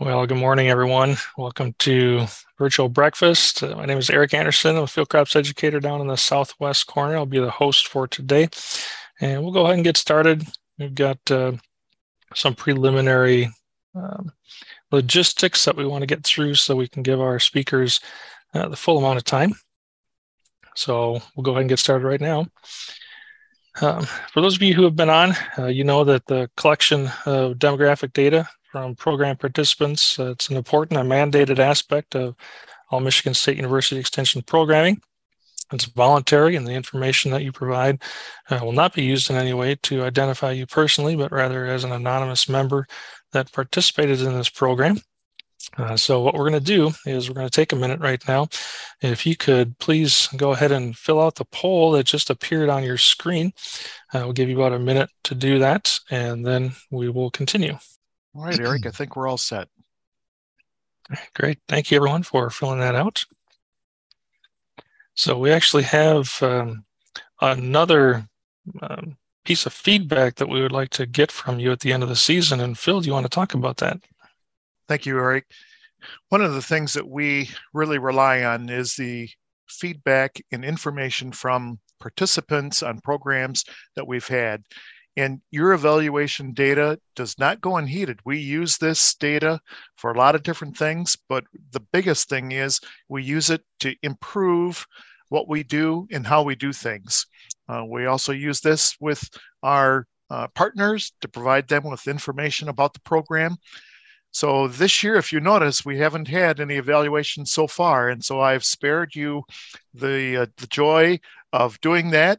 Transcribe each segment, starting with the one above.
Well, good morning, everyone. Welcome to Virtual Breakfast. Uh, my name is Eric Anderson. I'm a field crops educator down in the southwest corner. I'll be the host for today. And we'll go ahead and get started. We've got uh, some preliminary um, logistics that we want to get through so we can give our speakers uh, the full amount of time. So we'll go ahead and get started right now. Um, for those of you who have been on, uh, you know that the collection of demographic data from program participants. Uh, it's an important and mandated aspect of all Michigan State University Extension programming. It's voluntary, and the information that you provide uh, will not be used in any way to identify you personally, but rather as an anonymous member that participated in this program. Uh, so, what we're going to do is we're going to take a minute right now. If you could please go ahead and fill out the poll that just appeared on your screen, uh, we'll give you about a minute to do that, and then we will continue. All right, Eric, I think we're all set. Great. Thank you, everyone, for filling that out. So we actually have um, another um, piece of feedback that we would like to get from you at the end of the season. And Phil, do you want to talk about that? Thank you, Eric. One of the things that we really rely on is the feedback and information from participants on programs that we've had. And your evaluation data does not go unheeded. We use this data for a lot of different things, but the biggest thing is we use it to improve what we do and how we do things. Uh, we also use this with our uh, partners to provide them with information about the program. So this year, if you notice, we haven't had any evaluations so far, and so I've spared you the uh, the joy of doing that.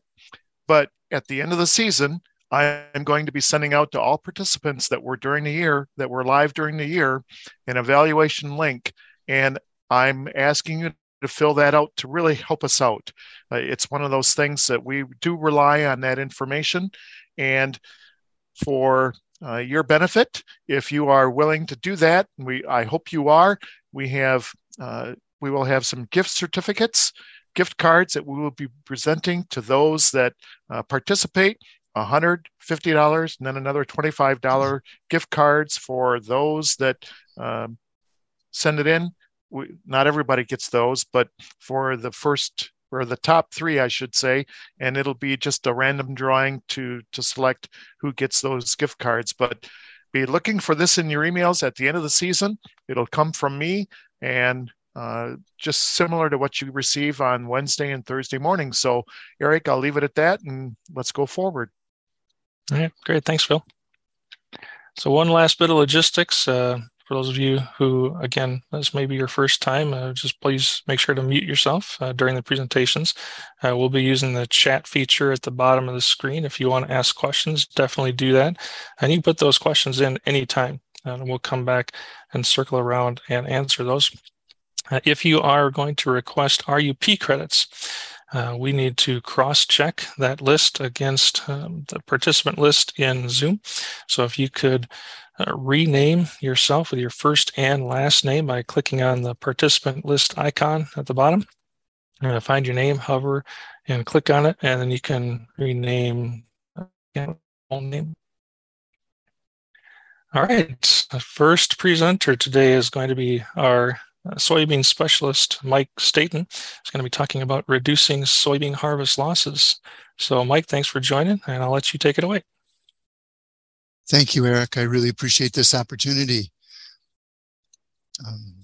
But at the end of the season, I am going to be sending out to all participants that were during the year, that were live during the year, an evaluation link. And I'm asking you to fill that out to really help us out. Uh, it's one of those things that we do rely on that information. And for uh, your benefit, if you are willing to do that, we I hope you are. We have uh, we will have some gift certificates, gift cards that we will be presenting to those that uh, participate. $150 and then another $25 gift cards for those that um, send it in. We, not everybody gets those, but for the first or the top three, I should say, and it'll be just a random drawing to to select who gets those gift cards. But be looking for this in your emails at the end of the season. It'll come from me, and uh, just similar to what you receive on Wednesday and Thursday morning. So, Eric, I'll leave it at that, and let's go forward. All right, great. Thanks, Phil. So one last bit of logistics. Uh, for those of you who, again, this may be your first time, uh, just please make sure to mute yourself uh, during the presentations. Uh, we'll be using the chat feature at the bottom of the screen. If you want to ask questions, definitely do that. And you put those questions in anytime, and we'll come back and circle around and answer those. Uh, if you are going to request RUP credits, uh, we need to cross-check that list against um, the participant list in Zoom. So if you could uh, rename yourself with your first and last name by clicking on the participant list icon at the bottom. To find your name, hover, and click on it, and then you can rename uh, name. All right, the first presenter today is going to be our soybean specialist Mike Staton is going to be talking about reducing soybean harvest losses. So, Mike, thanks for joining, and I'll let you take it away. Thank you, Eric. I really appreciate this opportunity. Um,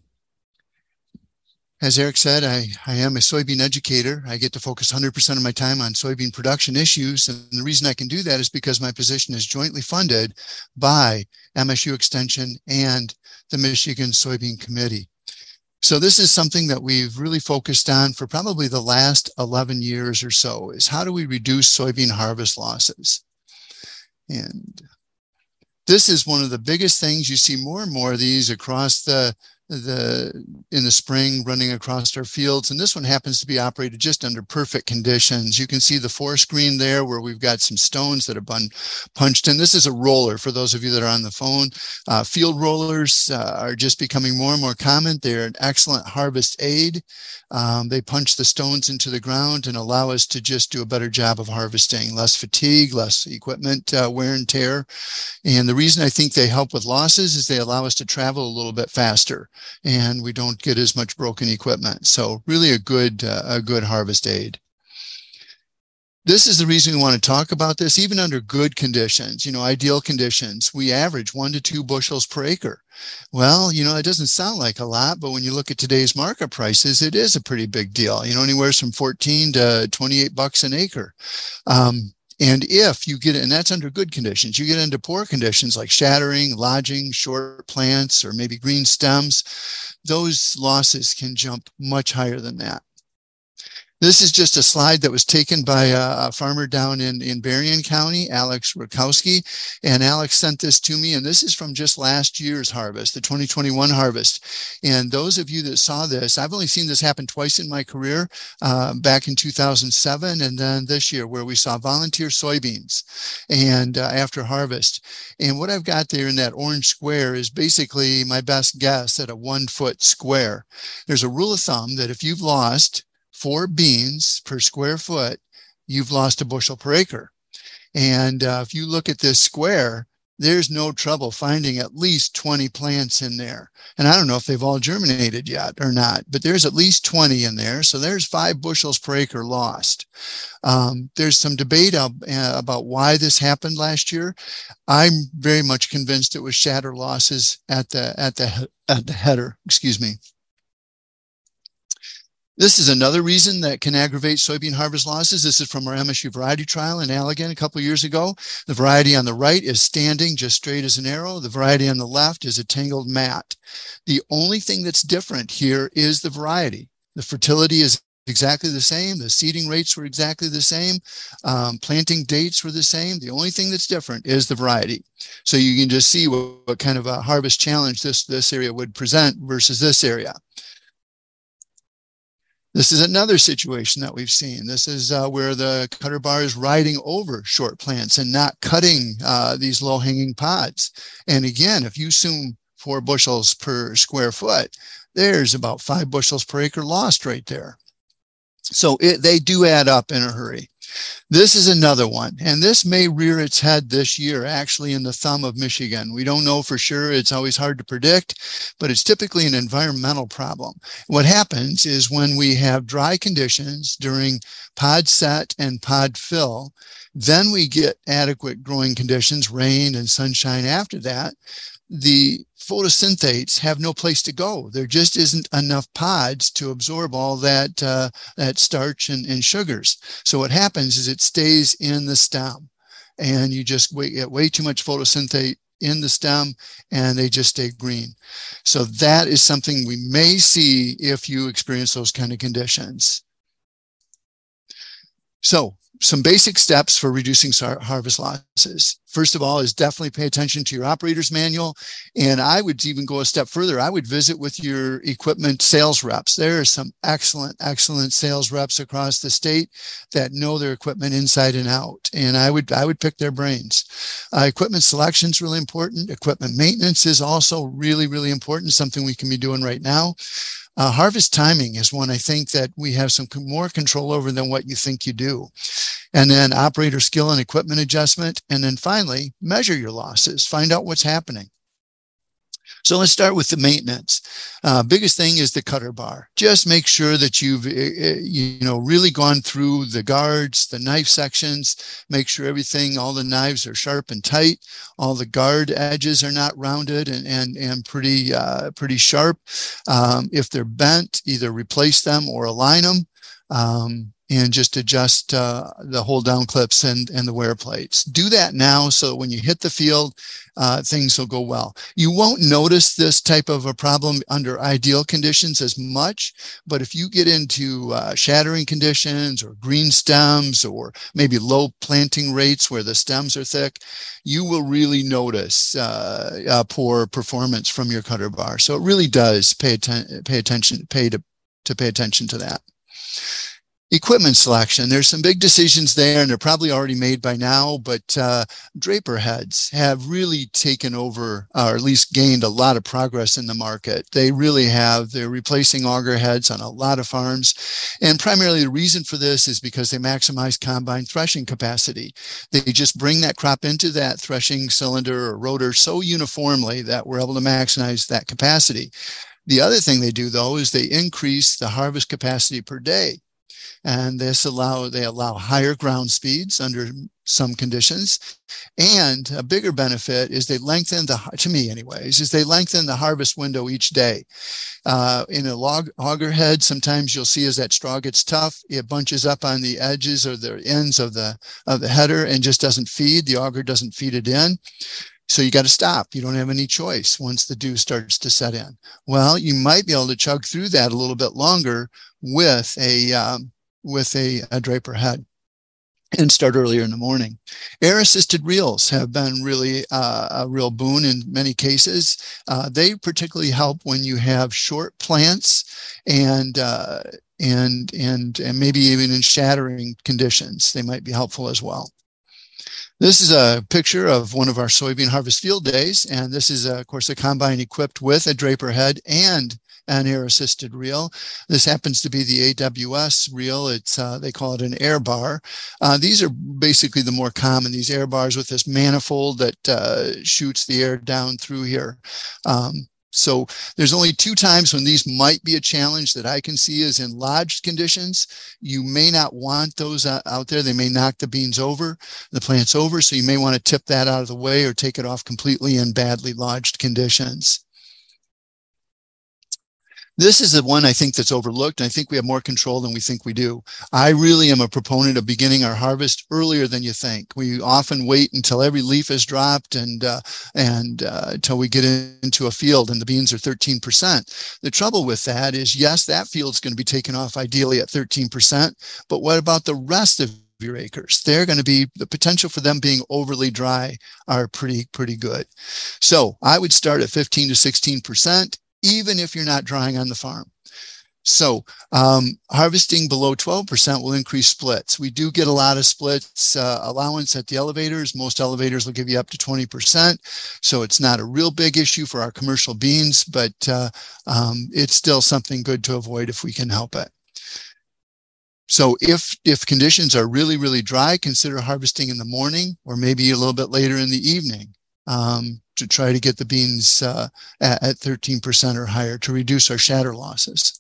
as Eric said, I, I am a soybean educator. I get to focus 100% of my time on soybean production issues. And the reason I can do that is because my position is jointly funded by MSU Extension and the Michigan Soybean Committee. So this is something that we've really focused on for probably the last 11 years or so is how do we reduce soybean harvest losses? And this is one of the biggest things you see more and more of these across the the in the spring running across our fields and this one happens to be operated just under perfect conditions. You can see the forest green there where we've got some stones that have been punched in. This is a roller for those of you that are on the phone. Uh, field rollers uh, are just becoming more and more common. They're an excellent harvest aid. Um, they punch the stones into the ground and allow us to just do a better job of harvesting. Less fatigue less equipment uh, wear and tear. And the reason i think they help with losses is they allow us to travel a little bit faster and we don't get as much broken equipment. So really a good, uh, a good harvest aid. This is the reason we want to talk about this, even under good conditions, you know, ideal conditions, we average one to two bushels per acre. Well, you know, it doesn't sound like a lot, but when you look at today's market prices, it is a pretty big deal, you know, anywhere from 14 to 28 bucks an acre. Um, and if you get, and that's under good conditions, you get into poor conditions like shattering, lodging, short plants, or maybe green stems, those losses can jump much higher than that. This is just a slide that was taken by a, farmer down in, in Berrien County, Alex Rakowski. And Alex sent this to me, and this is from just last year's harvest, the 2021 harvest. And those of you that saw this, I've only seen this happen twice in my career, uh, back in 2007 and then this year, where we saw volunteer soybeans and uh, after harvest. And what I've got there in that orange square is basically my best guess at a one foot square. There's a rule of thumb that if you've lost four beans per square foot, you've lost a bushel per acre. And uh, if you look at this square, there's no trouble finding at least 20 plants in there. And I don't know if they've all germinated yet or not, but there's at least 20 in there. So there's five bushels per acre lost. Um, there's some debate uh, about why this happened last year. I'm very much convinced it was shatter losses at the at the at the header. Excuse me. This is another reason that can aggravate soybean harvest losses. This is from our MSU variety trial in Allegan a couple years ago. The variety on the right is standing just straight as an arrow. The variety on the left is a tangled mat. The only thing that's different here is the variety. The fertility is exactly the same. The seeding rates were exactly the same. Um, planting dates were the same. The only thing that's different is the variety. So you can just see what, what kind of a harvest challenge this, this area would present versus this area. This is another situation that we've seen. This is uh, where the cutter bar is riding over short plants and not cutting uh, these low hanging pods. And again, if you assume four bushels per square foot, there's about five bushels per acre lost right there. So it, they do add up in a hurry. This is another one, and this may rear its head this year, actually in the thumb of Michigan. We don't know for sure. It's always hard to predict, but it's typically an environmental problem. What happens is when we have dry conditions during pod set and pod fill, then we get adequate growing conditions, rain and sunshine after that. The photosynthates have no place to go. There just isn't enough pods to absorb all that uh, that starch and, and sugars. So what happens is it stays in the stem, and you just get way too much photosynthate in the stem and they just stay green. So that is something we may see if you experience those kind of conditions. So some basic steps for reducing harvest losses. First of all, is definitely pay attention to your operator's manual. And I would even go a step further. I would visit with your equipment sales reps. There are some excellent, excellent sales reps across the state that know their equipment inside and out. And I would, I would pick their brains. Uh, equipment selection is really important. Equipment maintenance is also really, really important. Something we can be doing right now. Uh, harvest timing is one I think that we have some more control over than what you think you do. And then operator skill and equipment adjustment. And then finally, measure your losses, find out what's happening. So let's start with the maintenance. Uh, biggest thing is the cutter bar. Just make sure that you've uh, you know really gone through the guards, the knife sections. Make sure everything, all the knives are sharp and tight. All the guard edges are not rounded and and and pretty uh, pretty sharp. Um, if they're bent, either replace them or align them. Um, and just adjust uh, the hold down clips and, and the wear plates. Do that now so when you hit the field, uh, things will go well. You won't notice this type of a problem under ideal conditions as much, but if you get into uh, shattering conditions or green stems or maybe low planting rates where the stems are thick, you will really notice uh, poor performance from your cutter bar. So it really does pay, atten- pay attention, pay to, to pay attention to that equipment selection. There's some big decisions there, and they're probably already made by now. But uh, draper heads have really taken over, or at least gained a lot of progress in the market. They really have. They're replacing auger heads on a lot of farms, and primarily the reason for this is because they maximize combine threshing capacity. They just bring that crop into that threshing cylinder or rotor so uniformly that we're able to maximize that capacity. The other thing they do though is they increase the harvest capacity per day and this allow they allow higher ground speeds under some conditions and a bigger benefit is they lengthen the to me anyways is they lengthen the harvest window each day uh, in a log auger head sometimes you'll see as that straw gets tough it bunches up on the edges or the ends of the of the header and just doesn't feed the auger doesn't feed it in so you got to stop. You don't have any choice once the dew starts to set in. Well, you might be able to chug through that a little bit longer with a um, with a, a draper head and start earlier in the morning. Air assisted reels have been really uh, a real boon in many cases. Uh, they particularly help when you have short plants and uh, and and and maybe even in shattering conditions. They might be helpful as well. This is a picture of one of our soybean harvest field days, and this is, uh, of course, a combine equipped with a draper head and an air assisted reel. This happens to be the AWS reel. It's uh, they call it an air bar. Uh, these are basically the more common. These air bars with this manifold that uh, shoots the air down through here. Um, so there's only two times when these might be a challenge that I can see is in lodged conditions. You may not want those out there. They may knock the beans over, the plants over. So you may want to tip that out of the way or take it off completely in badly lodged conditions. This is the one I think that's overlooked. I think we have more control than we think we do. I really am a proponent of beginning our harvest earlier than you think. We often wait until every leaf is dropped and uh, and uh, until we get into a field and the beans are 13%. The trouble with that is, yes, that field's going to be taken off ideally at 13%, but what about the rest of your acres. They're going to be the potential for them being overly dry are pretty pretty good. So I would start at 15 to 16 percent even if you're not drying on the farm. So um, harvesting below 12% will increase splits. We do get a lot of splits uh, allowance at the elevators. Most elevators will give you up to 20%. So it's not a real big issue for our commercial beans, but uh, um, it's still something good to avoid if we can help it. So if if conditions are really really dry, consider harvesting in the morning or maybe a little bit later in the evening. Um, to try to get the beans uh, at, at 13% or higher to reduce our shatter losses.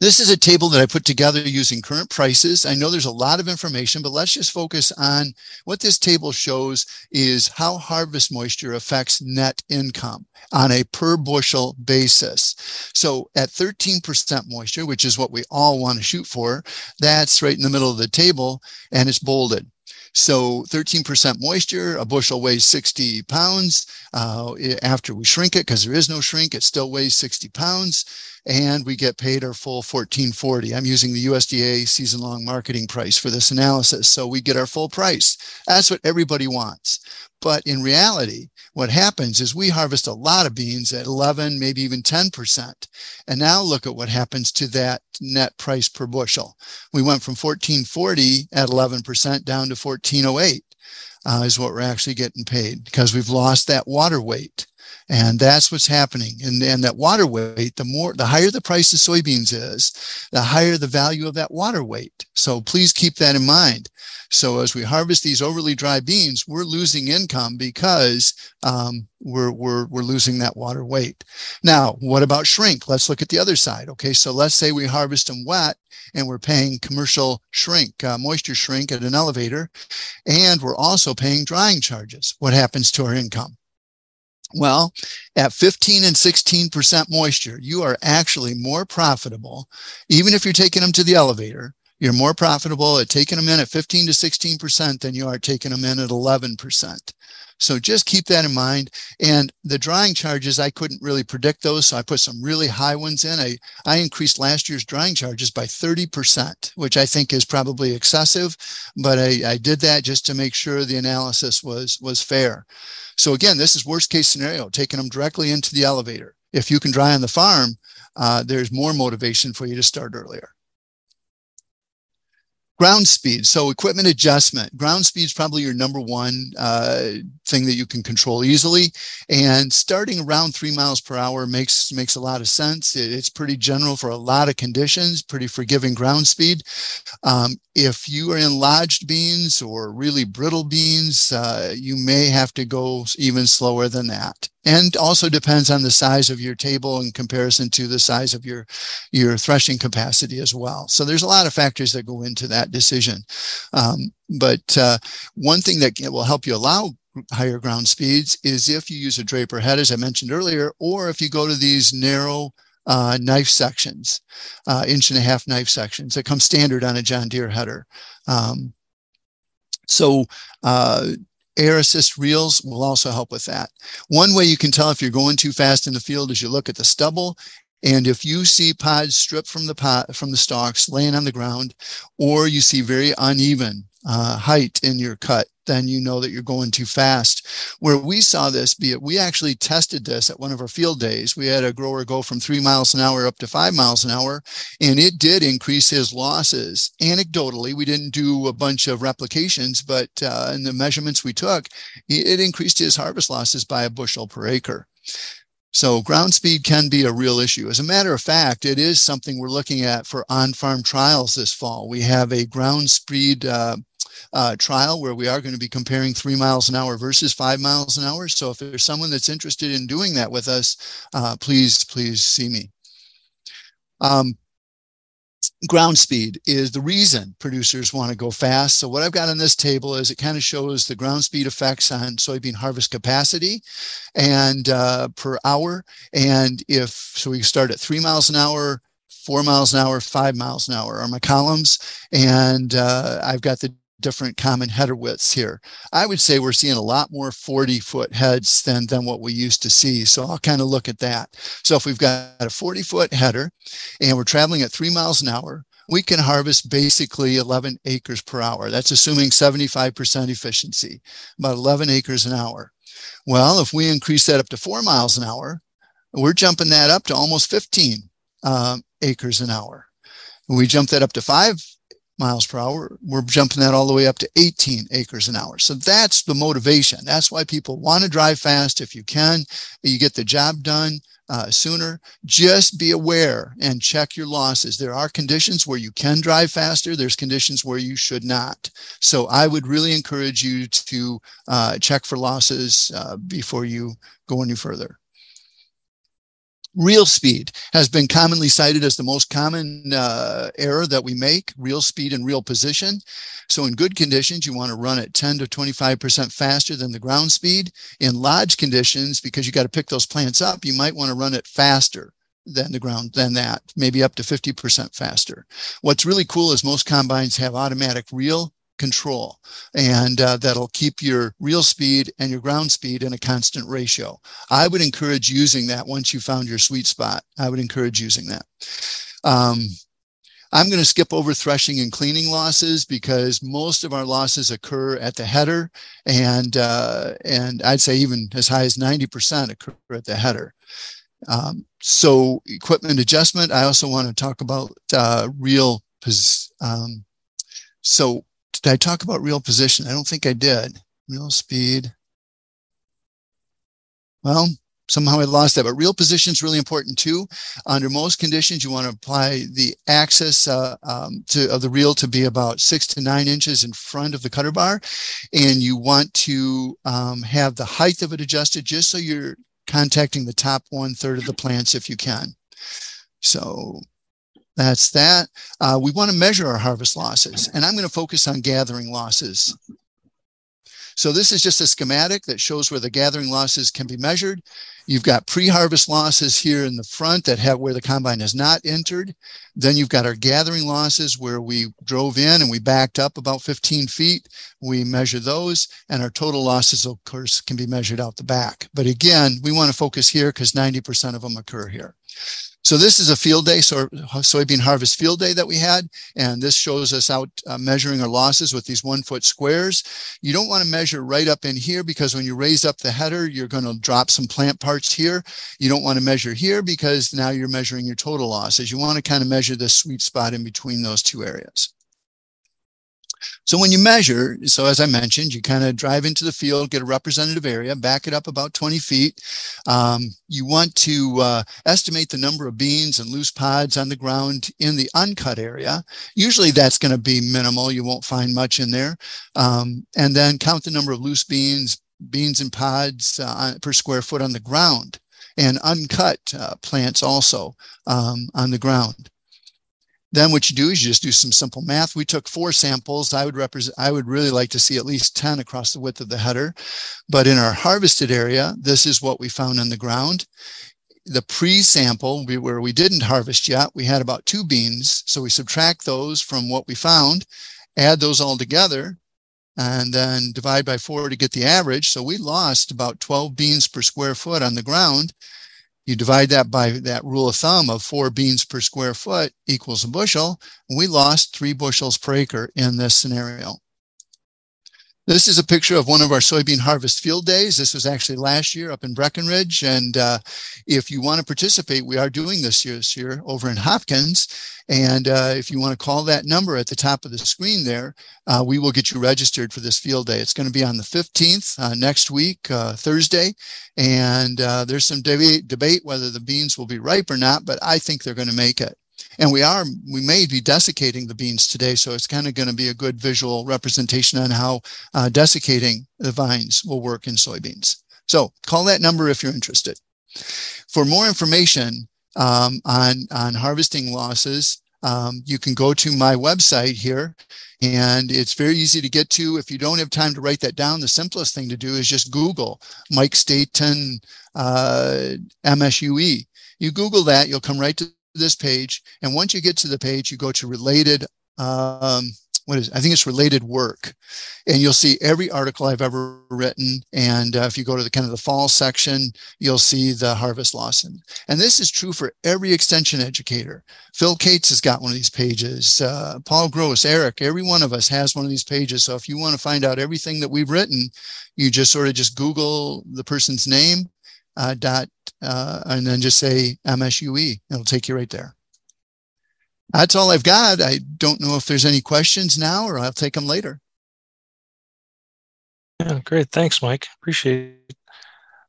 This is a table that I put together using current prices. I know there's a lot of information, but let's just focus on what this table shows is how harvest moisture affects net income on a per bushel basis. So at 13% moisture, which is what we all want to shoot for, that's right in the middle of the table and it's bolded. So 13% moisture, a bushel weighs 60 pounds. Uh, after we shrink it, because there is no shrink, it still weighs 60 pounds and we get paid our full 1440. I'm using the USDA season long marketing price for this analysis. So we get our full price. That's what everybody wants. But in reality, what happens is we harvest a lot of beans at 11, maybe even 10%. And now look at what happens to that net price per bushel. We went from 1440 at 11% down to 1408 uh, is what we're actually getting paid because we've lost that water weight. And that's what's happening. And, and that water weight, the more, the higher the price of soybeans is, the higher the value of that water weight. So please keep that in mind. So as we harvest these overly dry beans, we're losing income because um, we're, we're, we're losing that water weight. Now, what about shrink? Let's look at the other side. Okay, so let's say we harvest them wet and we're paying commercial shrink, uh, moisture shrink at an elevator, and we're also paying drying charges. What happens to our income? Well, at 15 and 16% moisture, you are actually more profitable, even if you're taking them to the elevator. You're more profitable at taking them in at 15 to 16% than you are taking them in at 11%. So just keep that in mind. And the drying charges, I couldn't really predict those. So I put some really high ones in. I, I increased last year's drying charges by 30%, which I think is probably excessive, but I, I did that just to make sure the analysis was, was fair. So again, this is worst case scenario, taking them directly into the elevator. If you can dry on the farm, uh, there's more motivation for you to start earlier. Ground speed. So equipment adjustment. Ground speed is probably your number one uh, thing that you can control easily. And starting around three miles per hour makes makes a lot of sense. It, it's pretty general for a lot of conditions. Pretty forgiving ground speed. Um, if you are in lodged beans or really brittle beans, uh, you may have to go even slower than that and also depends on the size of your table in comparison to the size of your your threshing capacity as well so there's a lot of factors that go into that decision um, but uh, one thing that will help you allow higher ground speeds is if you use a draper head as i mentioned earlier or if you go to these narrow uh, knife sections uh, inch and a half knife sections that come standard on a john deere header um, so uh, air assist reels will also help with that. One way you can tell if you're going too fast in the field is you look at the stubble and if you see pods stripped from the pot from the stalks laying on the ground, or you see very uneven uh, height in your cut, then you know that you're going too fast. Where we saw this be it, we actually tested this at one of our field days. We had a grower go from three miles an hour up to five miles an hour, and it did increase his losses. Anecdotally, we didn't do a bunch of replications, but uh, in the measurements we took, it increased his harvest losses by a bushel per acre. So ground speed can be a real issue. As a matter of fact, it is something we're looking at for on-farm trials this fall. We have a ground speed uh, uh, trial where we are going to be comparing three miles an hour versus five miles an hour. So if there's someone that's interested in doing that with us, uh, please, please see me. Um, ground speed is the reason producers want to go fast. So what I've got on this table is it kind of shows the ground speed effects on soybean harvest capacity and uh, per hour. And if, so we start at three miles an hour, four miles an hour, five miles an hour are my columns. And uh, I've got the different common header widths here. I would say we're seeing a lot more 40 foot heads than, than what we used to see. So I'll kind of look at that. So if we've got a 40 foot header and we're traveling at three miles an hour, we can harvest basically 11 acres per hour. That's assuming 75% efficiency, about 11 acres an hour. Well, if we increase that up to four miles an hour, we're jumping that up to almost 15 um, acres an hour. We jump that up to five miles per hour. We're jumping that all the way up to 18 acres an hour. So that's the motivation. That's why people want to drive fast if you can. You get the job done uh, sooner. Just be aware and check your losses. There are conditions where you can drive faster. There's conditions where you should not. So I would really encourage you to uh, check for losses uh, before you go any further. Reel speed has been commonly cited as the most common uh, error that we make, reel speed and reel position. So in good conditions, you want to run at 10 to 25% faster than the ground speed. In lodge conditions, because you got to pick those plants up, you might want to run it faster than the ground than that, maybe up to 50% faster. What's really cool is most combines have automatic reel control and uh, that'll keep your reel speed and your ground speed in a constant ratio. I would encourage using that once you found your sweet spot. I would encourage using that. Um, I'm going to skip over threshing and cleaning losses because most of our losses occur at the header, and uh, and I'd say even as high as 90% occur at the header. Um, so equipment adjustment. I also want to talk about uh, reel. Um, so did I talk about reel position? I don't think I did. Reel speed. Well, somehow I lost that, but reel position is really important too. Under most conditions, you want to apply the axis uh, um, to, of the reel to be about six to nine inches in front of the cutter bar. And you want to um, have the height of it adjusted just so you're contacting the top one third of the plants if you can. So that's that. Uh, we want to measure our harvest losses, and I'm going to focus on gathering losses. So this is just a schematic that shows where the gathering losses can be measured. You've got pre-harvest losses here in the front that have where the combine has not entered. Then you've got our gathering losses where we drove in and we backed up about 15 feet. We measure those and our total losses, of course, can be measured out the back. But again, we want to focus here because 90% of them occur here. So this is a field day, so soybean harvest field day that we had. And this shows us out uh, measuring our losses with these one foot squares. You don't want to measure right up in here because when you raise up the header, you're going to drop some plant parts here. You don't want to measure here because now you're measuring your total losses. You want to kind of measure the sweet spot in between those two areas. So when you measure, so as I mentioned, you kind of drive into the field, get a representative area, back it up about 20 feet. Um, you want to uh, estimate the number of beans and loose pods on the ground in the uncut area. Usually that's going to be minimal. You won't find much in there. Um, and then count the number of loose beans, beans and pods uh, per square foot on the ground and uncut uh, plants also um, on the ground. Then what you do is you just do some simple math. We took four samples. I would represent, I would really like to see at least 10 across the width of the header. But in our harvested area, this is what we found on the ground. The pre-sample where we didn't harvest yet, we had about two beans. So we subtract those from what we found, add those all together, and then divide by four to get the average. So we lost about 12 beans per square foot on the ground. You divide that by that rule of thumb of four beans per square foot equals a bushel. We lost three bushels per acre in this scenario. This is a picture of one of our soybean harvest field days. This was actually last year up in Breckenridge. And uh, if you want to participate, we are doing this year, this year over in Hopkins. And uh, if you want to call that number at the top of the screen there, uh, we will get you registered for this field day. It's going to be on the 15th uh, next week, uh, Thursday. And uh, there's some debate, debate whether the beans will be ripe or not, but I think they're going to make it and we are we may be desiccating the beans today so it's kind of going to be a good visual representation on how uh, desiccating the vines will work in soybeans. So call that number if you're interested. For more information um, on on harvesting losses um, you can go to my website here and it's very easy to get to. If you don't have time to write that down the simplest thing to do is just google mike staton uh, msue you google that you'll come right to this page. And once you get to the page, you go to related, um, what is it? I think it's related work. And you'll see every article I've ever written. And uh, if you go to the kind of the fall section, you'll see the harvest loss. And, and this is true for every extension educator. Phil Kaatz has got one of these pages. Uh, Paul Gross, Eric, every one of us has one of these pages. So if you want to find out everything that we've written, you just sort of just Google the person's name uh, dot uh, and then just say MSUE. It'll take you right there. That's all I've got. I don't know if there's any questions now or I'll take them later. Yeah, great. Thanks, Mike. Appreciate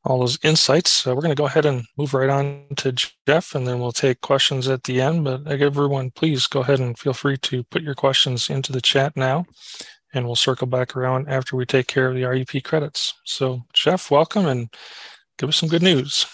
all those insights. Uh, we're going to go ahead and move right on to Jeff, and then we'll take questions at the end. But everyone, please go ahead and feel free to put your questions into the chat now, and we'll circle back around after we take care of the REP credits. So, Jeff, welcome, and give us some good news.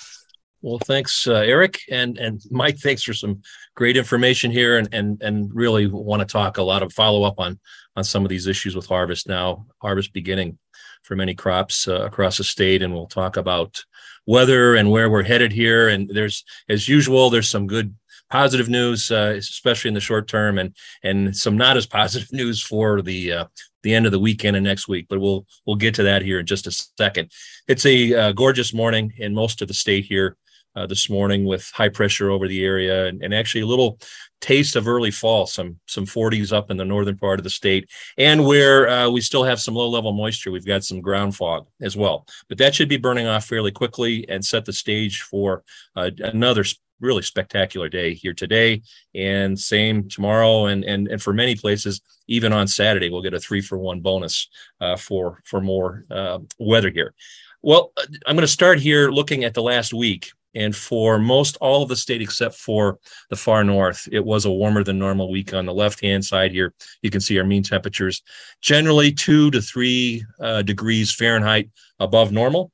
Well, thanks, uh, Eric, and and Mike. Thanks for some great information here, and and and really want to talk a lot of follow up on on some of these issues with harvest now, harvest beginning for many crops uh, across the state, and we'll talk about weather and where we're headed here. And there's, as usual, there's some good positive news, uh, especially in the short term, and and some not as positive news for the uh, the end of the weekend and next week. But we'll we'll get to that here in just a second. It's a uh, gorgeous morning in most of the state here. Uh, this morning with high pressure over the area and, and, actually a little taste of early fall some some 40s up in the northern part of the state and where uh, we still have some low level moisture we've got some ground fog as well but that should be burning off fairly quickly and set the stage for uh, another really spectacular day here today and same tomorrow and and and for many places even on saturday we'll get a three for one bonus uh, for for more uh, weather here. Well uh, i'm going to start here looking at the last week. And for most all of the state except for the far north it was a warmer than normal week on the left hand side here. You can see our mean temperatures generally two to three uh, degrees fahrenheit above normal.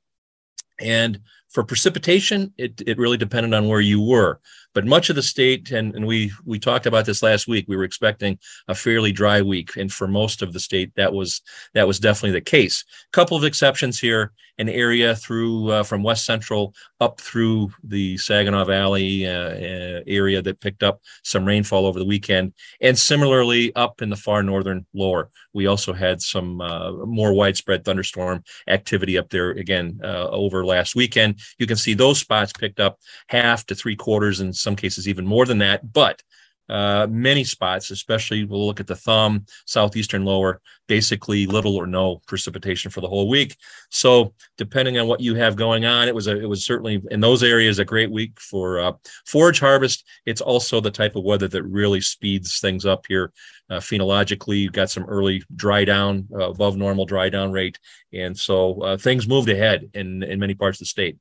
And For precipitation, it, it really depended on where you were. But much of the state, and, and we we talked about this last week, we were expecting a fairly dry week. And for most of the state, that was that was definitely the case. A couple of exceptions here, an area through uh, from west central up through the Saginaw Valley uh, uh, area that picked up some rainfall over the weekend. And similarly, up in the far northern lower, we also had some uh, more widespread thunderstorm activity up there again uh, over last weekend. You can see those spots picked up half to three quarters in some cases even more than that. But uh, many spots, especially we'll look at the thumb, southeastern lower, basically little or no precipitation for the whole week. So depending on what you have going on, it was a it was certainly in those areas a great week for uh, forage harvest. It's also the type of weather that really speeds things up here. Uh, phenologically, you've got some early dry down uh, above normal dry down rate, and so uh, things moved ahead in in many parts of the state.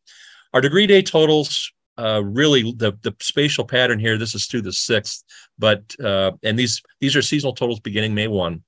Our degree day totals uh, really the the spatial pattern here. This is through the sixth, but uh, and these these are seasonal totals beginning May one.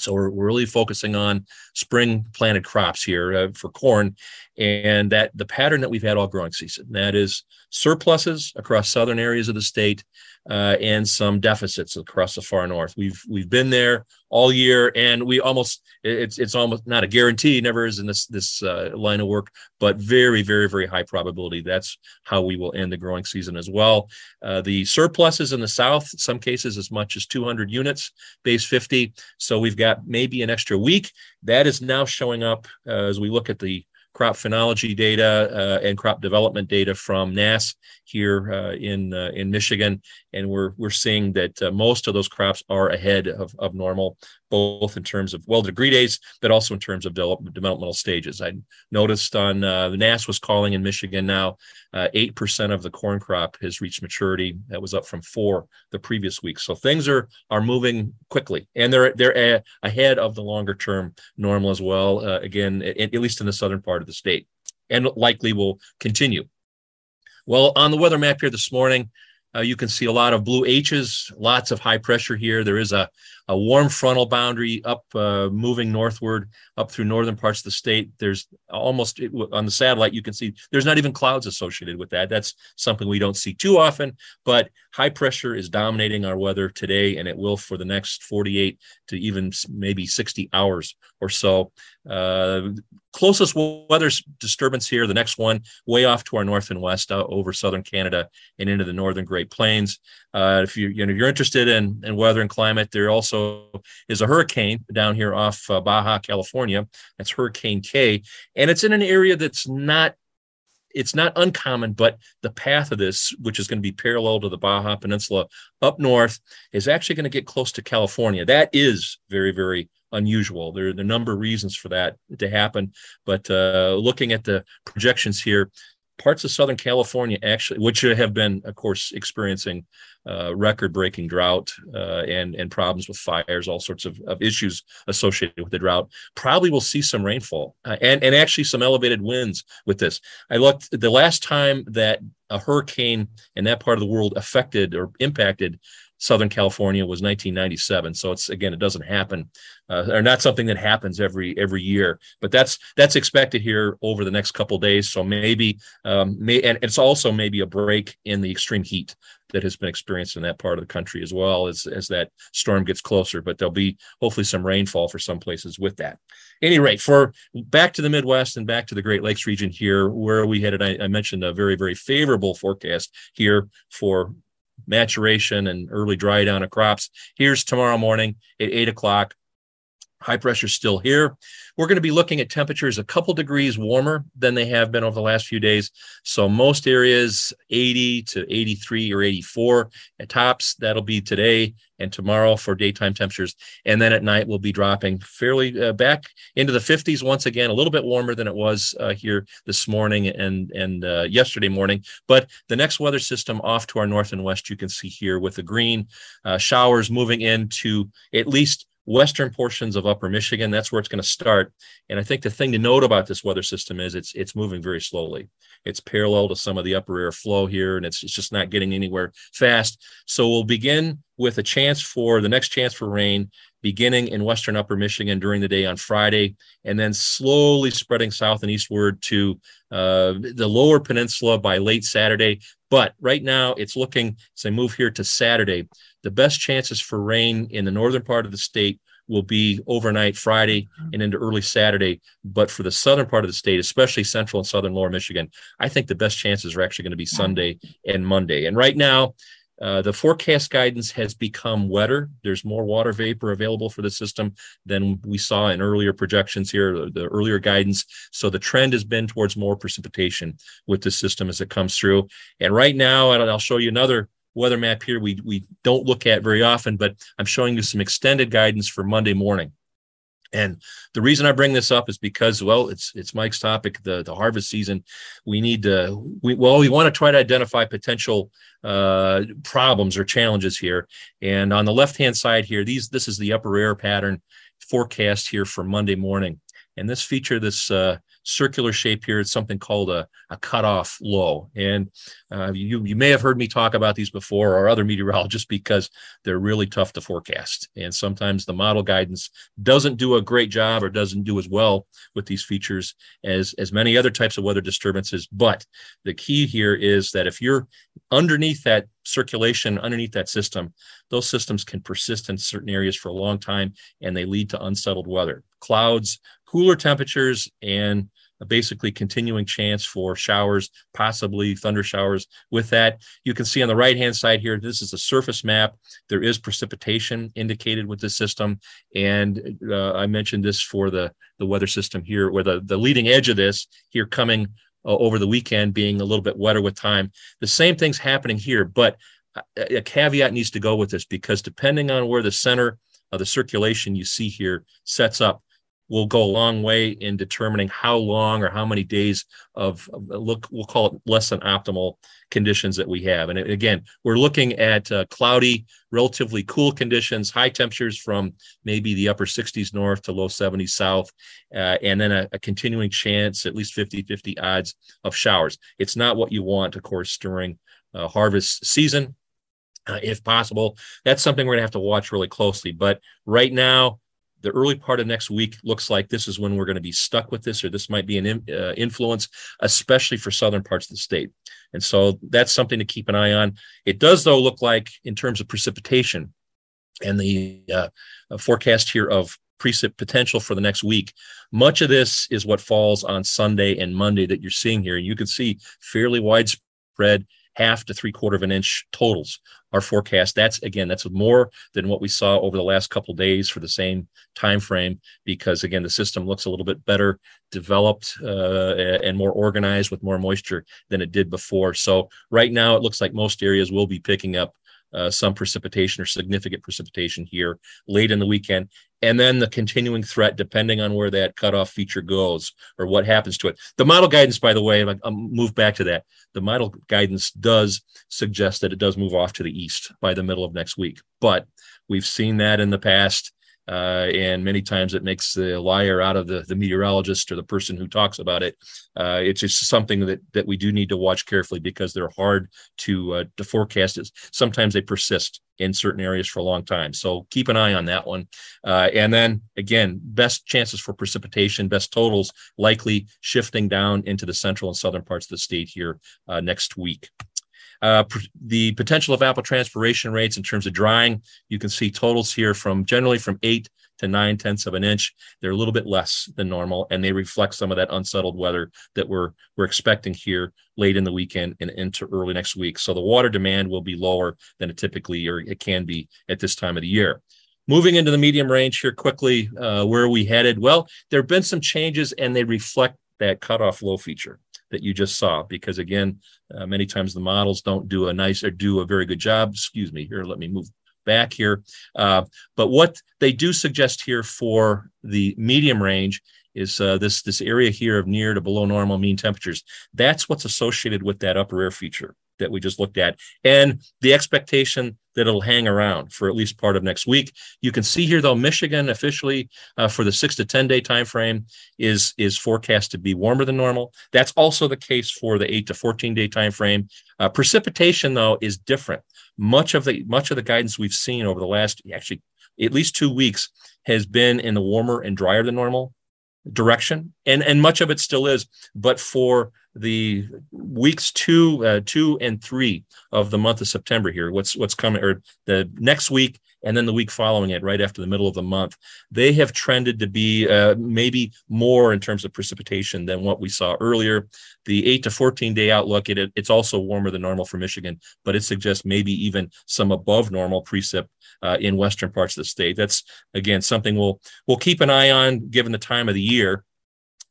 So we're, we're really focusing on spring planted crops here uh, for corn, and that the pattern that we've had all growing season. That is surpluses across southern areas of the state, uh, and some deficits across the far north. We've we've been there all year, and we almost it's it's almost not a guarantee, never is in this this uh, line of work, but very very very high probability that's how we will end the growing season as well. Uh, the surpluses in the south, some cases as much as 200 units, base 50. So we've got maybe an extra week. That is now showing up uh, as we look at the crop phenology data uh, and crop development data from NASS here uh, in uh, in Michigan, and we're we're seeing that uh, most of those crops are ahead of, of normal, both in terms of well degree days, but also in terms of developmental stages. I noticed on uh, the NASS was calling in Michigan now, uh, eight percent of the corn crop has reached maturity. That was up from four the previous week. So things are are moving quickly, and they're they're a, ahead of the longer term normal as well. again, at, at least in the southern part of the state, and likely will continue. Well, on the weather map here this morning, uh, you can see a lot of blue H's, lots of high pressure here. There is a, a warm frontal boundary up, uh, moving northward up through northern parts of the state. There's almost on the satellite, you can see there's not even clouds associated with that. That's something we don't see too often, but high pressure is dominating our weather today, and it will for the next 48 to even maybe 60 hours or so. Uh, closest weather disturbance here, the next one, way off to our north and west, uh, over southern Canada and into the northern Great Plains. Uh, if you you know you're interested in, in weather and climate, there also is a hurricane down here off uh, Baja, California. That's Hurricane Kay, and it's in an area that's not it's not uncommon, but the path of this, which is going to be parallel to the Baja Peninsula up north, is actually going to get close to California. That is very, very unusual. There, are a number of reasons for that to happen, but uh, looking at the projections here, parts of Southern California actually, which have been, of course, experiencing uh, record-breaking drought uh, and and problems with fires, all sorts of, of issues associated with the drought, probably will see some rainfall uh, and and actually some elevated winds with this. I looked the last time that a hurricane in that part of the world affected or impacted Southern California was 1997. So it's again, it doesn't happen, uh, or not something that happens every every year. But that's that's expected here over the next couple days. So maybe, um, may, and it's also maybe a break in the extreme heat that has been experienced in that part of the country as well as as that storm gets closer. But there'll be hopefully some rainfall for some places with that. Any rate, for back to the Midwest and back to the Great Lakes region here, where we had, I, I mentioned a very very favorable forecast here for maturation and early dry down of crops. Here's tomorrow morning at eight o'clock. High pressure still here. We're going to be looking at temperatures a couple degrees warmer than they have been over the last few days. So most areas 80 to 83 or 84 at tops. That'll be today and tomorrow for daytime temperatures. And then at night we'll be dropping fairly uh, back into the 50s once again, a little bit warmer than it was uh, here this morning and and uh, yesterday morning. But the next weather system off to our north and west, you can see here with the green uh, showers moving into at least western portions of upper Michigan. That's where it's going to start. And I think the thing to note about this weather system is it's it's moving very slowly. It's parallel to some of the upper air flow here, and it's, it's just not getting anywhere fast. So we'll begin with a chance for the next chance for rain beginning in western upper Michigan during the day on Friday, and then slowly spreading south and eastward to uh, the lower peninsula by late Saturday. But right now, it's looking as I move here to Saturday, the best chances for rain in the northern part of the state will be overnight Friday and into early Saturday. But for the southern part of the state, especially central and southern lower Michigan, I think the best chances are actually going to be Sunday and Monday. And right now, uh, the forecast guidance has become wetter. There's more water vapor available for the system than we saw in earlier projections here, the, the earlier guidance. So the trend has been towards more precipitation with the system as it comes through. And right now, and I'll show you another weather map here we, we don't look at very often, but I'm showing you some extended guidance for Monday morning. And the reason I bring this up is because, well, it's it's Mike's topic, the the harvest season. We need to, we well, we want to try to identify potential uh, problems or challenges here. And on the left hand side here, these this is the upper air pattern forecast here for Monday morning. And this feature, this uh, circular shape here. It's something called a, a cutoff low. And uh, you, you may have heard me talk about these before or other meteorologists because they're really tough to forecast. And sometimes the model guidance doesn't do a great job or doesn't do as well with these features as, as many other types of weather disturbances. But the key here is that if you're underneath that circulation, underneath that system, those systems can persist in certain areas for a long time and they lead to unsettled weather. Clouds, cooler temperatures, and basically continuing chance for showers, possibly thunder showers. With that, you can see on the right hand side here, this is a surface map. There is precipitation indicated with this system. And uh, I mentioned this for the, the weather system here, where the, the leading edge of this here coming uh, over the weekend being a little bit wetter with time. The same thing's happening here, but a, a caveat needs to go with this because depending on where the center of the circulation you see here sets up, will go a long way in determining how long or how many days of, look we'll call it less than optimal conditions that we have. And again we're looking at uh, cloudy relatively cool conditions high temperatures from maybe the upper 60s north to low 70s south uh, and then a, a, continuing chance at least 50 50 odds of showers. It's not what you want of course during uh, harvest season. Uh, if possible that's something we're going to have to watch really closely. But right now the early part of next week looks like this is when we're going to be stuck with this, or this might be an uh, influence, especially for southern parts of the state. And so that's something to keep an eye on. It does, though, look like in terms of precipitation and the uh, forecast here of precip potential for the next week. Much of this is what falls on Sunday and Monday that you're seeing here. You can see fairly widespread half to three quarter of an inch totals our forecast. That's again, that's more than what we saw over the last couple days for the same time frame, because again, the system looks a little bit better developed uh, and more organized with more moisture than it did before. So right now, it looks like most areas will be picking up uh, some precipitation or significant precipitation here late in the weekend. And then the continuing threat, depending on where that cutoff feature goes or what happens to it. The model guidance, by the way, I'll move back to that. The model guidance does suggest that it does move off to the east by the middle of next week. But we've seen that in the past uh, and many times it makes the liar out of the, the meteorologist or the person who talks about it. Uh, it's just something that, that we do need to watch carefully because they're hard to uh, to forecast. It. Sometimes they persist in certain areas for a long time. So keep an eye on that one. Uh, and then again, best chances for precipitation, best totals likely shifting down into the central and southern parts of the state here uh, next week. Uh, the potential of evapotranspiration rates in terms of drying, you can see totals here from generally from eight to nine tenths of an inch. They're a little bit less than normal, and they reflect some of that unsettled weather that we're we're expecting here late in the weekend and into early next week. So the water demand will be lower than it typically or it can be at this time of the year. Moving into the medium range here quickly, uh, where are we headed? Well, there have been some changes, and they reflect that cutoff low feature that you just saw because again uh, many times the models don't do a nice or do a very good job. Excuse me here let me move back here. Uh, but what they do suggest here for the medium range is uh, this this area here of near to below normal mean temperatures. That's what's associated with that upper air feature that we just looked at and the expectation that it'll hang around for at least part of next week. You can see here, though, Michigan officially uh, for the six to ten day time frame is is forecast to be warmer than normal. That's also the case for the eight to fourteen day time frame. Uh, precipitation, though, is different. Much of the much of the guidance we've seen over the last actually at least two weeks has been in the warmer and drier than normal direction, and and much of it still is. But for the weeks two, uh, two and three of the month of September here, what's what's coming, or the next week and then the week following it, right after the middle of the month, they have trended to be uh, maybe more in terms of precipitation than what we saw earlier. The eight to 14 day outlook, it, it's also warmer than normal for Michigan, but it suggests maybe even some above normal precip uh, in western parts of the state. That's again something we'll we'll keep an eye on given the time of the year.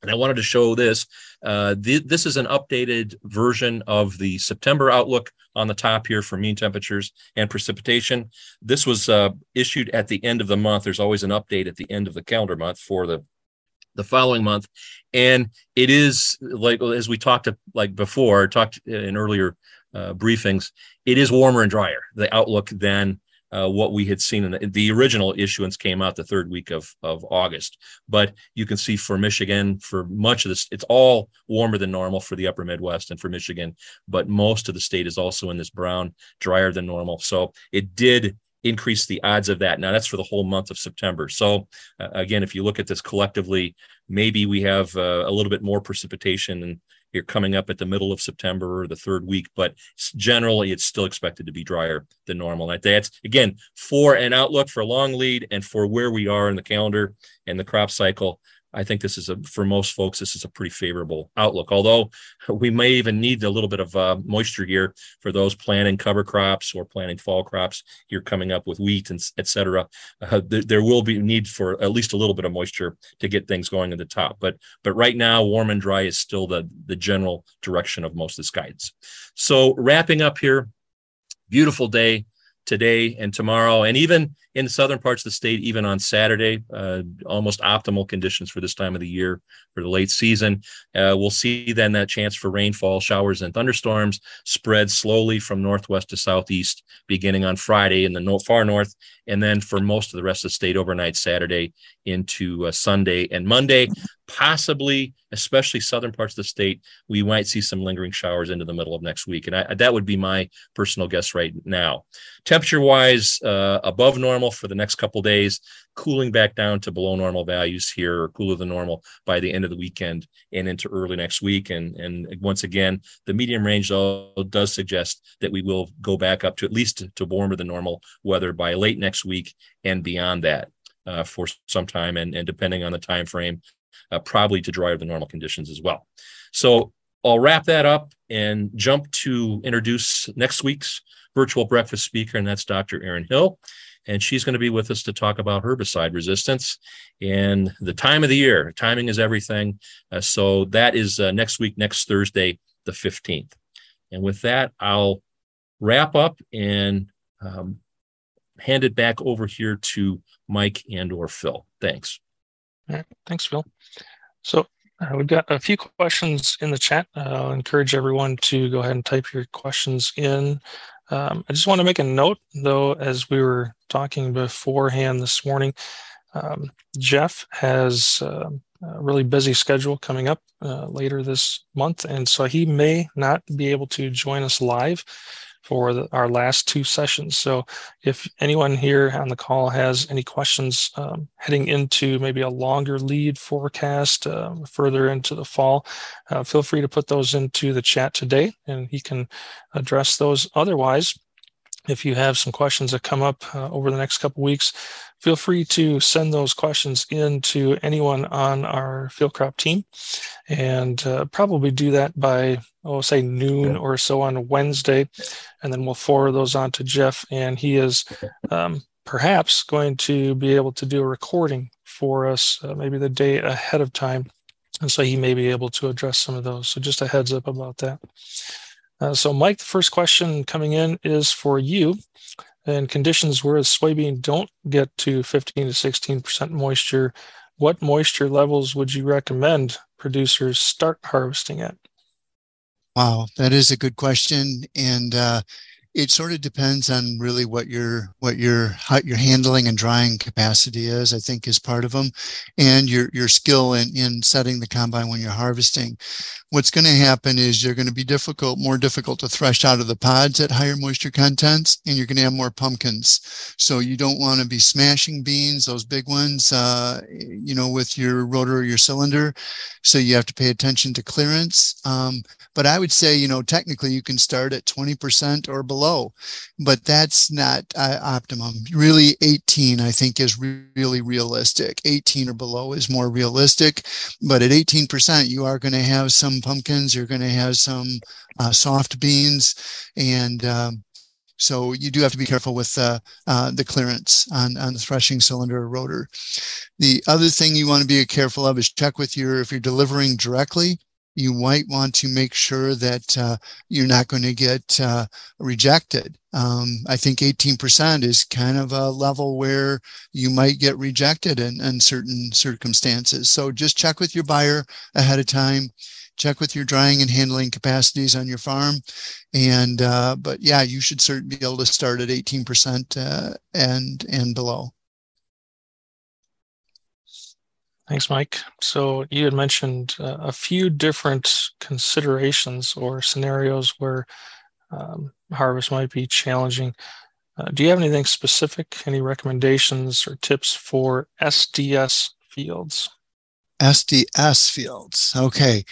And I wanted to show this. Uh, th- this is an updated version of the September outlook on the top here for mean temperatures and precipitation. This was uh, issued at the end of the month. There's always an update at the end of the calendar month for the the following month, and it is like as we talked to, like before, talked in earlier uh, briefings. It is warmer and drier. The outlook than uh, what we had seen in the, the, original issuance came out the third week of, of August. But you can see for Michigan, for much of this, it's all warmer than normal for the upper Midwest and for Michigan. But most of the state is also in this brown, drier than normal. So it did increase the odds of that. Now that's for the whole month of September. So uh, again, if you look at this collectively, maybe we have uh, a little bit more precipitation and you're coming up at the middle of September or the third week, but generally it's still expected to be drier than normal. And that's again for an outlook for long lead and for where we are in the calendar and the crop cycle. I think this is a for most folks this is a pretty favorable outlook. Although we may even need a little bit of uh, moisture here for those planting cover crops or planting fall crops here coming up with wheat and etc. Uh, th- there will be need for at least a little bit of moisture to get things going at the top. But but right now warm and dry is still the the general direction of most of this guidance. So wrapping up here, beautiful day today and tomorrow, and even in the southern parts of the state, even on Saturday, uh, almost optimal conditions for this time of the year for the late season. Uh, we'll see then that chance for rainfall, showers, and thunderstorms spread slowly from northwest to southeast beginning on Friday in the far north, and then for most of the rest of the state overnight Saturday into uh, Sunday and Monday. Possibly, especially southern parts of the state, we might see some lingering showers into the middle of next week, and I, that would be my personal guess right now. Temperature wise, uh, above normal for the next couple days cooling back down to below normal values here or cooler than normal by the end of the weekend and into early next week. And, and once again, the medium range though does suggest that we will go back up to at least to warmer than normal weather by late next week and beyond that uh, for some time. And, and depending on the time frame, uh, probably to drier than normal conditions as well. So I'll wrap that up and jump to introduce next week's virtual breakfast speaker, and that's Dr. Erin Hill and she's going to be with us to talk about herbicide resistance and the time of the year. Timing is everything. Uh, so that is uh, next week, next Thursday, the 15th. And with that, I'll wrap up and um, hand it back over here to Mike and or Phil. Thanks. Thanks, Phil. So uh, we've got a few questions in the chat. Uh, I'll encourage everyone to go ahead and type your questions in. Um, I just want to make a note, though, as we were talking beforehand this morning, um, Jeff has uh, a really busy schedule coming up uh, later this month, and so he may not be able to join us live for the, our last two sessions. So if anyone here on the call has any questions um, heading into maybe a longer lead forecast uh, further into the fall, uh, feel free to put those into the chat today and he can address those. Otherwise, if you have some questions that come up uh, over the next couple weeks, feel free to send those questions in to anyone on our field crop team and uh, probably do that by, oh, say noon or so on Wednesday. And then we'll forward those on to Jeff. And he is um, perhaps going to be able to do a recording for us uh, maybe the day ahead of time. And so he may be able to address some of those. So just a heads up about that. Uh, so, Mike, the first question coming in is for you. In conditions where the soybean don't get to 15 to 16% moisture, what moisture levels would you recommend producers start harvesting at? Wow, that is a good question. And uh, it sort of depends on really what your what your your handling and drying capacity is i think is part of them and your your skill in in setting the combine when you're harvesting. What's going to happen is you're going to be difficult more difficult to thresh out of the pods at higher moisture contents and you're going to have more pumpkins. So you don't want to be smashing beans those big ones uh, you know with your rotor or your cylinder. So you have to pay attention to clearance. Um, but I would say, you know, technically you can start at 20% or below, but that's not uh, optimum. Really, 18, I think, is re- really realistic. 18 or below is more realistic. But at 18%, you are going to have some pumpkins, you're going to have some uh, soft beans, and um, so you do have to be careful with uh, uh, the clearance on, on the threshing cylinder or rotor. The other thing you want to be careful of is check with your, if you're delivering directly, you might want to make sure that uh, you're not going to get uh, rejected. Um, I think 18% is kind of a level where you might get rejected in, in certain circumstances. So just check with your buyer ahead of time. Check with your drying and handling capacities on your farm, and uh, but yeah, you should certainly be able to start at 18% uh, and and below. Thanks, Mike. So you had mentioned uh, a few different considerations or scenarios where um, harvest might be challenging. Uh, do you have anything specific, any recommendations or tips for SDS fields? SDS fields. Okay.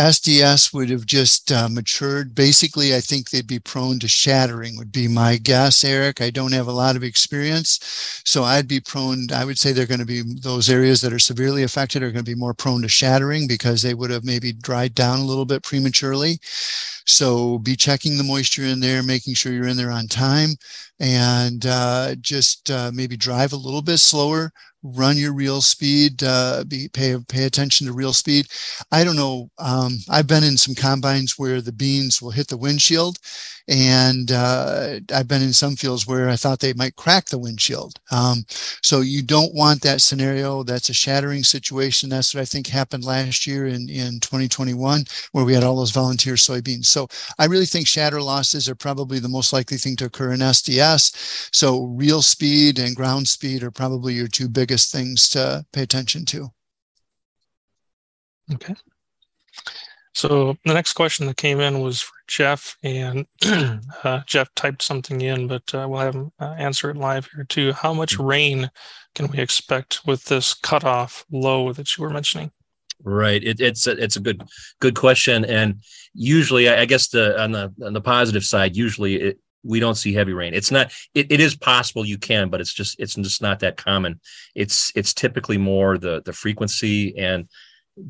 SDS would have just uh, matured. Basically, I think they'd be prone to shattering, would be my guess, Eric. I don't have a lot of experience. So I'd be prone, I would say they're going to be those areas that are severely affected are going to be more prone to shattering because they would have maybe dried down a little bit prematurely. So be checking the moisture in there, making sure you're in there on time, and uh, just uh, maybe drive a little bit slower run your reel speed, uh, be, pay, pay attention to reel speed. I don't know. Um, I've been in some combines where the beans will hit the windshield and uh, I've been in some fields where I thought they might crack the windshield. Um, so you don't want that scenario. That's a shattering situation. That's what I think happened last year in, in 2021, where we had all those volunteer soybeans. So I really think shatter losses are probably the most likely thing to occur in SDS. So reel speed and ground speed are probably your two biggest things to pay attention to. Okay. So the next question that came in was for Jeff, and uh, Jeff typed something in, but uh, we'll have him uh, answer it live here too. How much mm-hmm. rain can we expect with this cutoff low that you were mentioning? Right. It, it's a, it's a good good question, and usually, I guess the on the on the positive side, usually it, we don't see heavy rain. It's not. It, it is possible you can, but it's just it's just not that common. It's it's typically more the the frequency and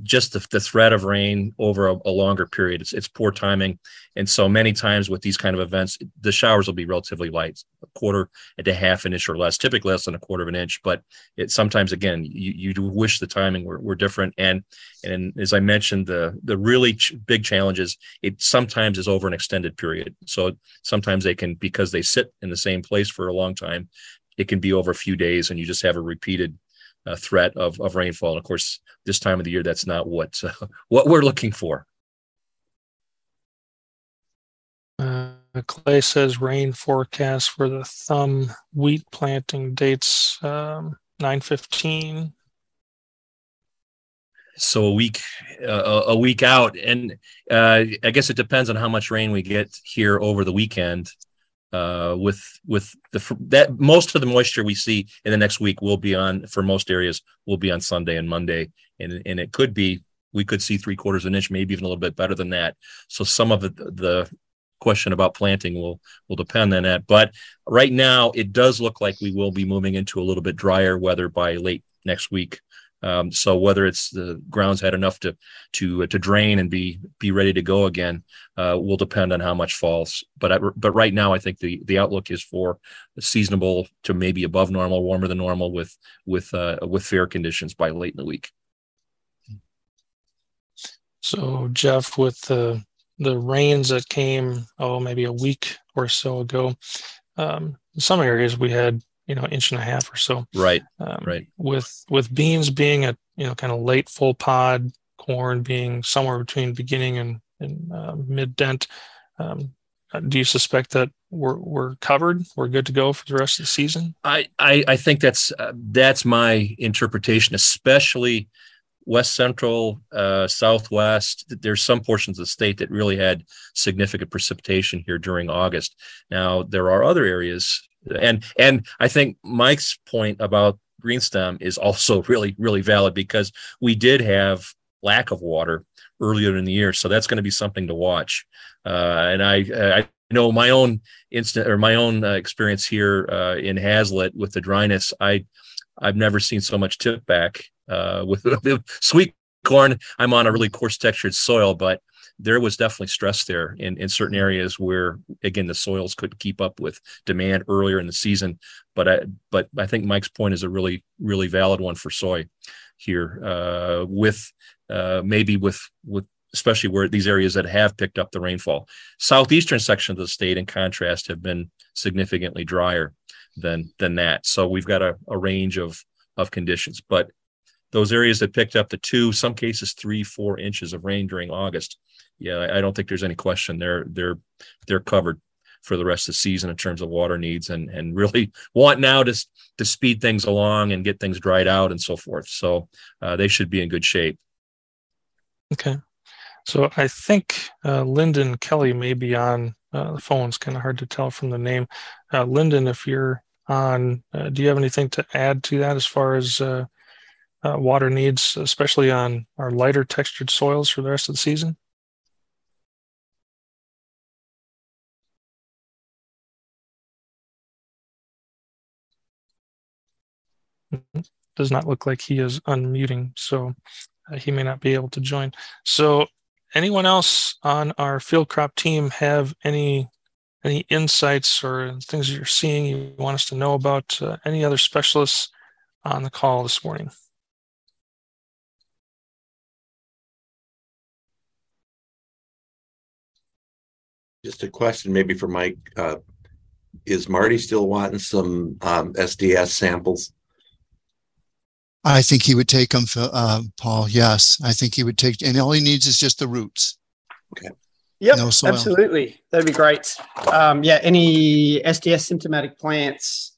just the, the threat of rain over a, a, longer period. It's, it's poor timing. And so many times with these kind of events, the showers will be relatively light, a quarter and a half an inch or less, typically less than a quarter of an inch. But it sometimes, again, you, you wish the timing were, were different. And and as I mentioned, the the really ch- big challenges, it sometimes is over an extended period. So sometimes they can, because they sit in the same place for a long time, it can be over a few days and you just have a repeated uh, threat of, of rainfall. And of course, this time of the year, that's not what uh, what we're looking for. Uh, Clay says rain forecast for the thumb wheat planting dates um, nine fifteen. So a week, uh, a week out, and uh, I guess it depends on how much rain we get here over the weekend uh, with with the that most of the moisture we see in the next week will be on for most areas will be on Sunday and Monday, and and it could be we could see three quarters of an inch, maybe even a little bit better than that. So some of the, the question about planting will will depend on that. But right now, it does look like we will be moving into a little bit drier weather by late next week. Um, so whether it's the ground's had enough to to uh, to drain and be be ready to go again uh, will depend on how much falls. But I, but right now, I think the the outlook is for seasonable to maybe above normal, warmer than normal with with uh, with fair conditions by late in the week. So Jeff, with the the rains that came oh maybe a week or so ago, um, some areas we had you know inch and a half or so. Right. Um, right. With with beans being a you know kind of late full pod, corn being somewhere between beginning and, and uh, mid dent. Um, uh, do you suspect that we're we're covered? We're good to go for the rest of the season. I I, I think that's uh, that's my interpretation, especially west central, uh, southwest. There's some portions of the state that really had significant precipitation here during August. Now there are other areas, and and I think Mike's point about Greenstem is also really really valid because we did have lack of water earlier in the year, so that's going to be something to watch. Uh, and I I know my own instant or my own uh, experience here uh, in Haslett with the dryness. I I've never seen so much tip back uh, with sweet corn. I'm on a really coarse textured soil, but there was definitely stress there in, in certain areas where again the soils couldn't keep up with demand earlier in the season. But I but I think Mike's point is a really really valid one for soy here uh, with uh, maybe with with especially where these areas that have picked up the rainfall. Southeastern section of the state, in contrast, have been significantly drier than than that. So we've got a, a range of of conditions, but those areas that picked up the two, some cases three, four inches of rain during August, yeah, I don't think there's any question they're they're they're covered for the rest of the season in terms of water needs and and really want now to to speed things along and get things dried out and so forth. So uh, they should be in good shape. Okay, so I think uh, Lyndon Kelley may be on uh, the phone. It's kind of hard to tell from the name. Uh, Lyndon, if you're on, uh, do you have anything to add to that as far as uh, water needs, especially on our lighter textured soils for the rest of the season? Does not look like he is unmuting, so uh, he may not be able to join. So, anyone else on our field crop team have any any insights or things you're seeing you want us to know about? Uh, any other specialists on the call this morning? Just a question, maybe for Mike. Uh, is Marty still wanting some um, SDS samples? I think he would take them, uh, Paul. Yes, I think he would take, and all he needs is just the roots. Okay. Yep, no absolutely. That'd be great. Um, yeah, any SDS symptomatic plants,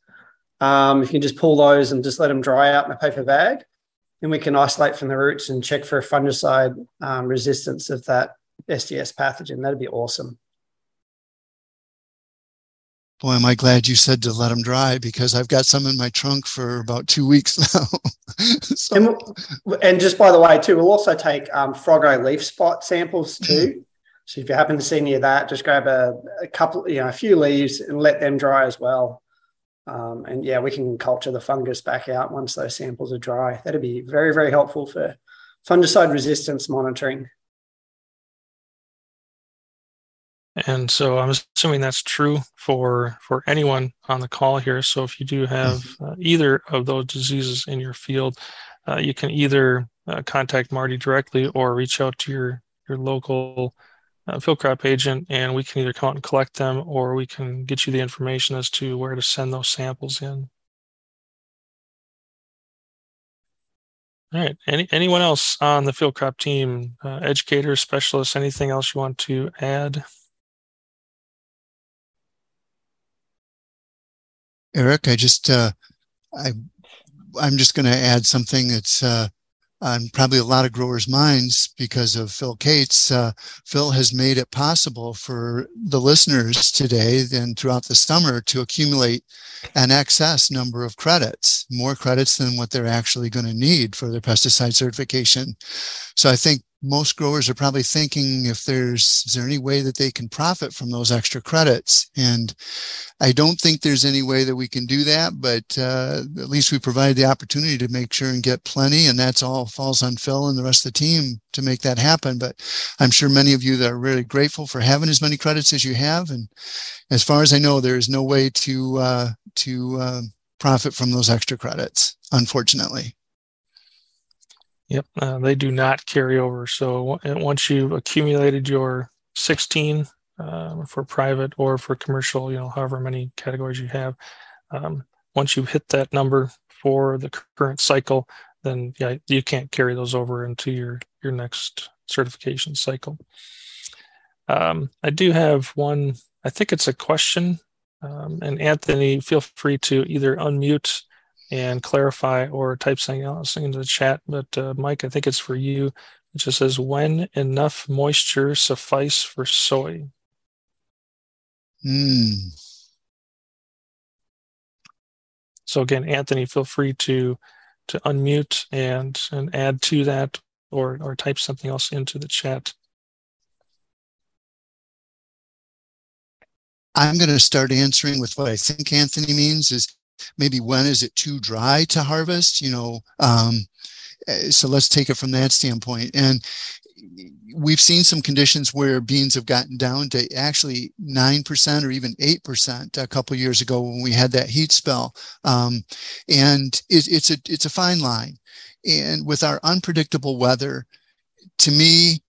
um, you can just pull those and just let them dry out in a paper bag. And we can isolate from the roots and check for fungicide um, resistance of that SDS pathogen. That'd be awesome. Boy, am I glad you said to let them dry because I've got some in my trunk for about two weeks now. so. and, and, just by the way, too, we'll also take um, frog eye leaf spot samples too. so if you happen to see any of that, just grab a, a, couple, you know, a few leaves and let them dry as well. Um, and yeah, we can culture the fungus back out once those samples are dry. That'd be very, very helpful for fungicide resistance monitoring. And so I'm assuming that's true for for anyone on the call here. So if you do have mm-hmm. uh, either of those diseases in your field, uh, you can either uh, contact Marty directly or reach out to your your local uh, field crop agent, and we can either come out and collect them, or we can get you the information as to where to send those samples in. All right. Any anyone else on the field crop team, uh, educators, specialists, anything else you want to add? Eric. I just uh, I I'm just going to add something that's uh, on probably a lot of growers' minds because of Phil Kaatz. Uh, Phil has made it possible for the listeners today and throughout the summer to accumulate an excess number of credits, more credits than what they're actually going to need for their pesticide certification. So I think most growers are probably thinking if there's is there any way that they can profit from those extra credits? And i don't think there's any way that we can do that but uh, at least we provide the opportunity to make sure and get plenty and that's all falls on phil and the rest of the team to make that happen. But i'm sure many of you that are really grateful for having as many credits as you have. And as far as i know there is no way to uh, to uh, profit from those extra credits unfortunately Yep, uh, they do not carry over. So once you've accumulated your 16 uh, for private or for commercial, you know, however many categories you have, um, once you hit that number for the current cycle, then yeah, you can't carry those over into your your next certification cycle. Um, I do have one I think it's a question. Um, and Anthony, feel free to either unmute and clarify or type something else into the chat. But uh, Mike, I think it's for you. It just says, when enough moisture suffice for soy? Hmm. So again, Anthony, feel free to to unmute and and add to that or or type something else into the chat. I'm going to start answering with what I think Anthony means is maybe when is it too dry to harvest? You know, um, eh, so let's take it from that standpoint. And we've seen some conditions where beans have gotten down to actually 9% or even 8% a couple years ago when we had that heat spell. Um, and it, it's a it's a fine line. And with our unpredictable weather, to me,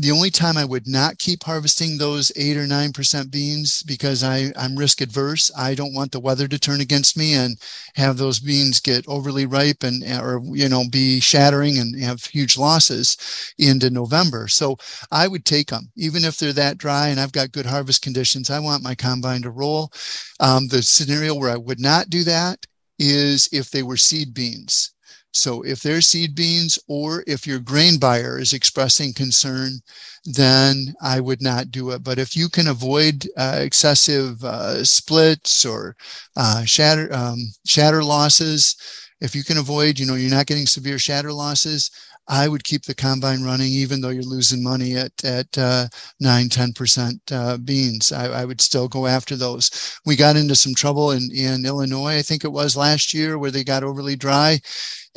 the only time I would not keep harvesting those eight or nine percent beans because I, I'm risk adverse. I don't want the weather to turn against me and have those beans get overly ripe and or you know be shattering and have huge losses into November. So I would take them even if they're that dry and I've got good harvest conditions. I want my combine to roll. Um, the scenario where I would not do that is if they were seed beans. So if they're seed beans or if your grain buyer is expressing concern, then I would not do it. But if you can avoid uh, excessive uh, splits or uh, shatter um, shatter losses, if you can avoid, you know, you're not getting severe shatter losses, I would keep the combine running, even though you're losing money at at uh, nine, ten percent uh, beans. I, I, would still go after those. We got into some trouble in in Illinois, I think it was last year, where they got overly dry,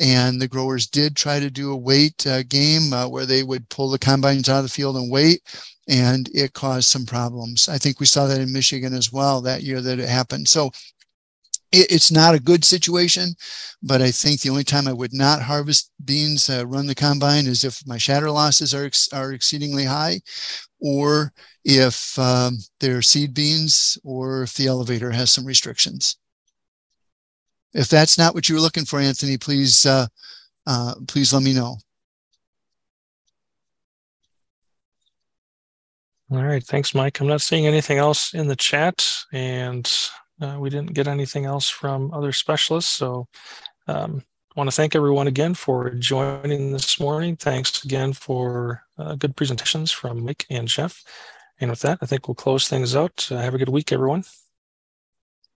and the growers did try to do a wait uh, game uh, where they would pull the combines out of the field and wait, and it caused some problems. I think we saw that in Michigan as well that year that it happened. So it's not a good situation, but I think the only time I would not harvest beans, uh, run the combine, is if my shatter losses are ex- are exceedingly high, or if um, they're seed beans, or if the elevator has some restrictions. If that's not what you were looking for, Anthony, please uh, uh, please let me know. All right, thanks, Mike. I'm not seeing anything else in the chat, and uh, we didn't get anything else from other specialists. So um, I want to thank everyone again for joining this morning. Thanks again for uh, good presentations from Mike and Jeff. And with that, I think we'll close things out. Uh, have a good week, everyone.